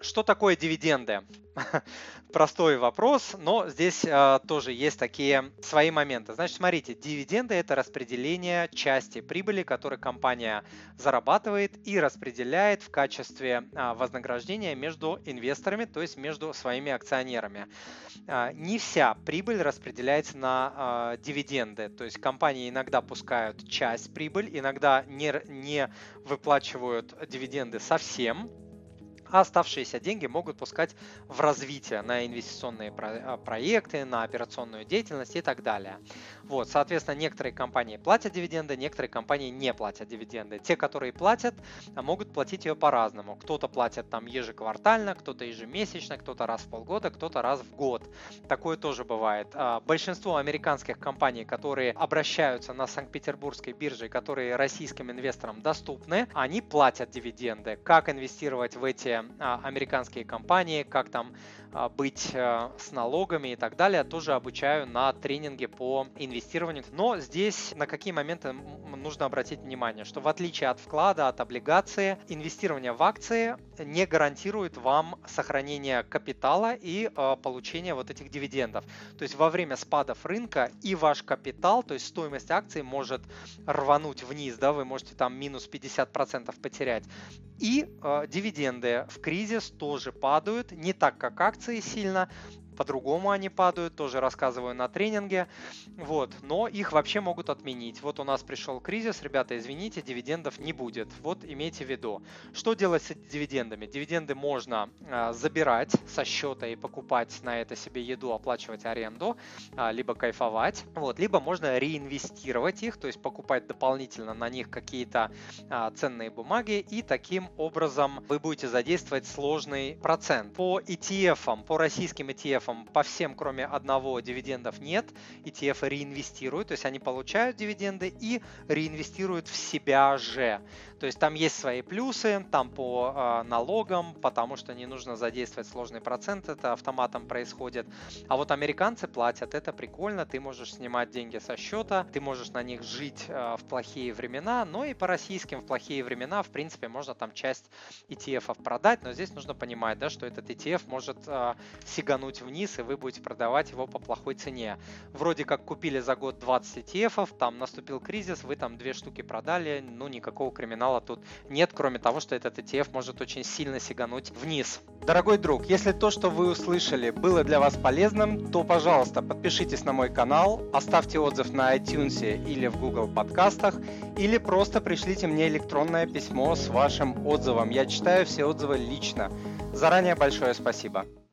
Что такое дивиденды? Простой вопрос, но здесь э, тоже есть такие свои моменты. Значит, смотрите, дивиденды это распределение части прибыли, которую компания зарабатывает и распределяет в качестве э, вознаграждения между инвесторами, то есть между своими акционерами. Э, не вся прибыль распределяется на э, дивиденды, то есть компании иногда пускают часть прибыль, иногда не, не выплачивают дивиденды совсем, а оставшиеся деньги могут пускать в развитие на инвестиционные а, проекты, на операционную деятельность и так далее. Вот, соответственно, некоторые компании платят дивиденды, некоторые компании не платят дивиденды. Те, которые платят, могут платить ее по-разному. Кто-то платит там ежеквартально, кто-то ежемесячно, кто-то раз в полгода, кто-то раз в год. Такое тоже бывает. А, большинство американских компаний, которые обращаются на Санкт-Петербургской бирже, которые российским инвесторам доступны, они платят дивиденды. Как инвестировать в эти а, американские компании, как там а, быть э, с налогами и так далее, тоже обучаю на тренинге по инвестированию. Но здесь на какие моменты нужно обратить внимание, что в отличие от вклада, от облигации, инвестирование в акции не гарантирует вам сохранение капитала и э, получение вот этих дивидендов. То есть во время спадов рынка и ваш капитал, то есть стоимость акций может рвануть вниз, да, вы можете там минус 50% потерять. И э, дивиденды в кризис тоже падают, не так как акции сильно, по-другому они падают, тоже рассказываю на тренинге, вот, но их вообще могут отменить. Вот у нас пришел кризис, ребята, извините, дивидендов не будет, вот имейте в виду. Что делать с дивидендами? Дивиденды можно э, забирать со счета и покупать на это себе еду, оплачивать аренду, э, либо кайфовать, вот, либо можно реинвестировать их, то есть покупать дополнительно на них какие-то э, ценные бумаги, и таким образом вы будете задействовать сложный процент. По ETF, по российским ETF ETF по всем, кроме одного, дивидендов нет. ETF реинвестируют, то есть они получают дивиденды и реинвестируют в себя же. То есть там есть свои плюсы, там по э, налогам, потому что не нужно задействовать сложный процент, это автоматом происходит. А вот американцы платят, это прикольно, ты можешь снимать деньги со счета, ты можешь на них жить э, в плохие времена, но и по российским в плохие времена, в принципе, можно там часть ETF продать, но здесь нужно понимать, да, что этот ETF может э, сигануть вниз вниз, и вы будете продавать его по плохой цене. Вроде как купили за год 20 ETF, там наступил кризис, вы там две штуки продали, ну никакого криминала тут нет, кроме того, что этот ETF может очень сильно сигануть вниз. Дорогой друг, если то, что вы услышали, было для вас полезным, то, пожалуйста, подпишитесь на мой канал, оставьте отзыв на iTunes или в Google подкастах, или просто пришлите мне электронное письмо с вашим отзывом. Я читаю все отзывы лично. Заранее большое спасибо.